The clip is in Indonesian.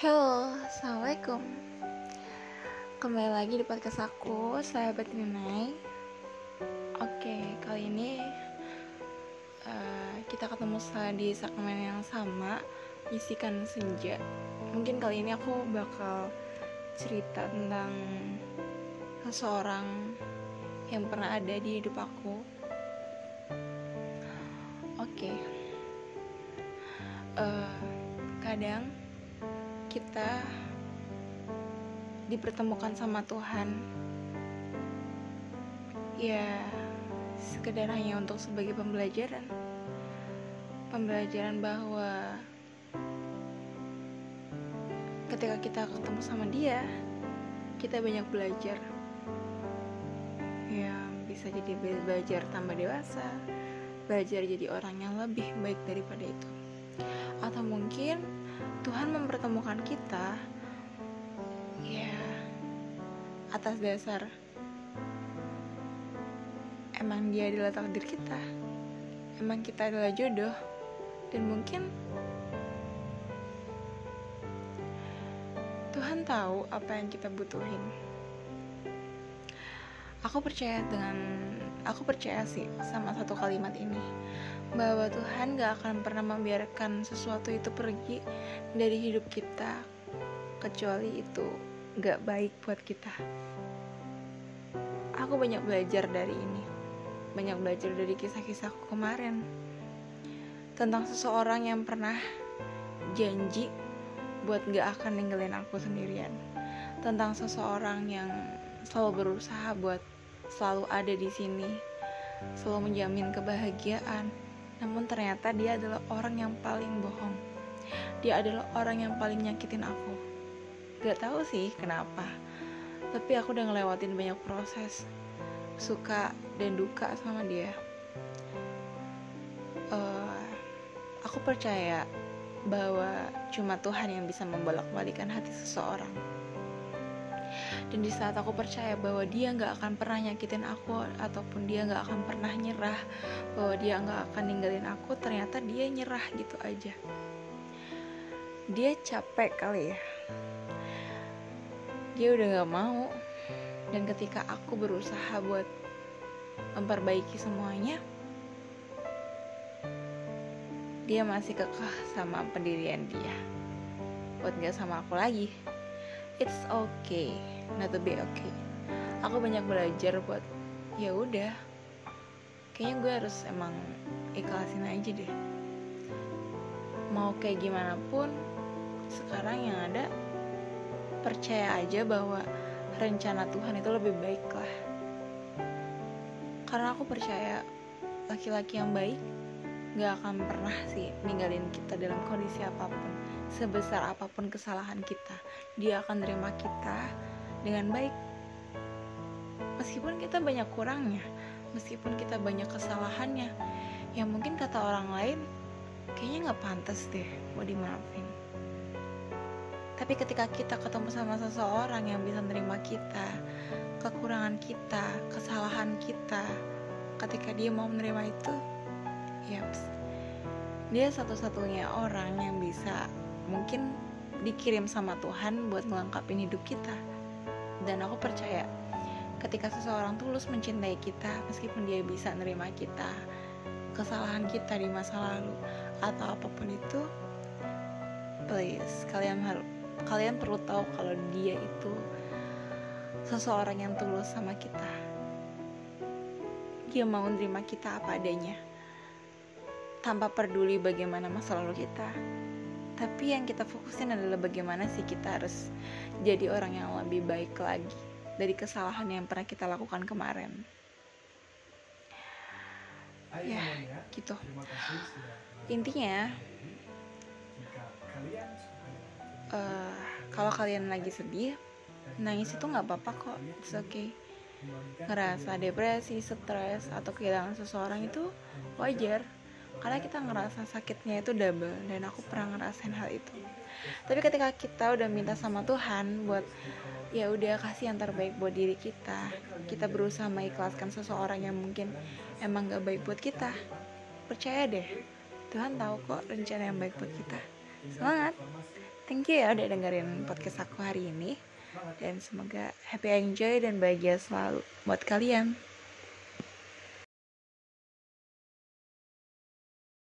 Halo, Assalamualaikum. Kembali lagi di podcast aku, sahabat Ninai Oke, kali ini uh, kita ketemu di segmen yang sama Isikan senja. Mungkin kali ini aku bakal cerita tentang seseorang yang pernah ada di hidup aku. Oke. Uh, Kadang kita dipertemukan sama Tuhan ya sekedar hanya untuk sebagai pembelajaran. Pembelajaran bahwa ketika kita ketemu sama dia kita banyak belajar. Ya bisa jadi belajar tambah dewasa belajar jadi orang yang lebih baik daripada itu. Atau mungkin Tuhan mempertemukan kita ya atas dasar emang dia adalah takdir kita. Emang kita adalah jodoh. Dan mungkin Tuhan tahu apa yang kita butuhin. Aku percaya dengan aku percaya sih sama satu kalimat ini bahwa Tuhan gak akan pernah membiarkan sesuatu itu pergi dari hidup kita kecuali itu gak baik buat kita. Aku banyak belajar dari ini. Banyak belajar dari kisah-kisahku kemarin. Tentang seseorang yang pernah janji buat gak akan ninggalin aku sendirian. Tentang seseorang yang selalu berusaha buat selalu ada di sini. Selalu menjamin kebahagiaan namun ternyata dia adalah orang yang paling bohong. Dia adalah orang yang paling nyakitin aku. Gak tahu sih kenapa, tapi aku udah ngelewatin banyak proses suka dan duka sama dia. Uh, aku percaya bahwa cuma Tuhan yang bisa membolak-balikan hati seseorang dan di saat aku percaya bahwa dia nggak akan pernah nyakitin aku ataupun dia nggak akan pernah nyerah bahwa dia nggak akan ninggalin aku ternyata dia nyerah gitu aja. Dia capek kali ya. Dia udah nggak mau. Dan ketika aku berusaha buat memperbaiki semuanya dia masih kekeh sama pendirian dia. Buat gak sama aku lagi it's okay. Not to be okay. Aku banyak belajar buat ya udah. Kayaknya gue harus emang ikhlasin aja deh. Mau kayak gimana pun sekarang yang ada percaya aja bahwa rencana Tuhan itu lebih baik lah. Karena aku percaya laki-laki yang baik gak akan pernah sih ninggalin kita dalam kondisi apa pun sebesar apa pun kesalahan kita dia akan terima kita dengan baik. Meskipun kita banyak kurangnya meskipun kita banyak kesalahannya yang mungkin kata orang lain kayaknya nggak pantas deh mau dimaafin. Tapi ketika kita ketemu sama seseorang yang bisa menerima kita kekurangan kita kesalahan kita ketika dia mau menerima itu yaps dia satu-satunya orang yang bisa mungkin dikirim sama Tuhan buat melengkapi hidup kita. Dan aku percaya ketika seseorang tulus mencintai kita meskipun dia bisa nerima kita kesalahan kita di masa lalu atau apa pun itu please kalian harus kalian perlu tahu kalau dia itu seseorang yang tulus sama kita. Dia mau nerima kita apa adanya tanpa peduli bagaimana masa lalu kita tapi yang kita fokusin adalah bagaimana sih kita harus jadi orang yang lebih baik lagi dari kesalahan yang pernah kita lakukan kemarin. Ya gitu. Intinya uh, kalau kalian lagi sedih nangis itu nggak apa-apa kok. It's okay. Ngerasa depresi, stres, atau kehilangan seseorang itu wajar karena kita ngerasa sakitnya itu double dan aku pernah ngerasain hal itu. Tapi ketika kita udah minta sama Tuhan buat ya udah kasih yang terbaik buat diri kita kita berusaha mengikhlaskan seseorang yang mungkin emang gak baik buat kita percaya deh Tuhan tahu kok rencana yang baik buat kita. Semangat! Thank you ya udah dengerin podcast aku hari ini dan semoga happy enjoy dan bahagia selalu buat kalian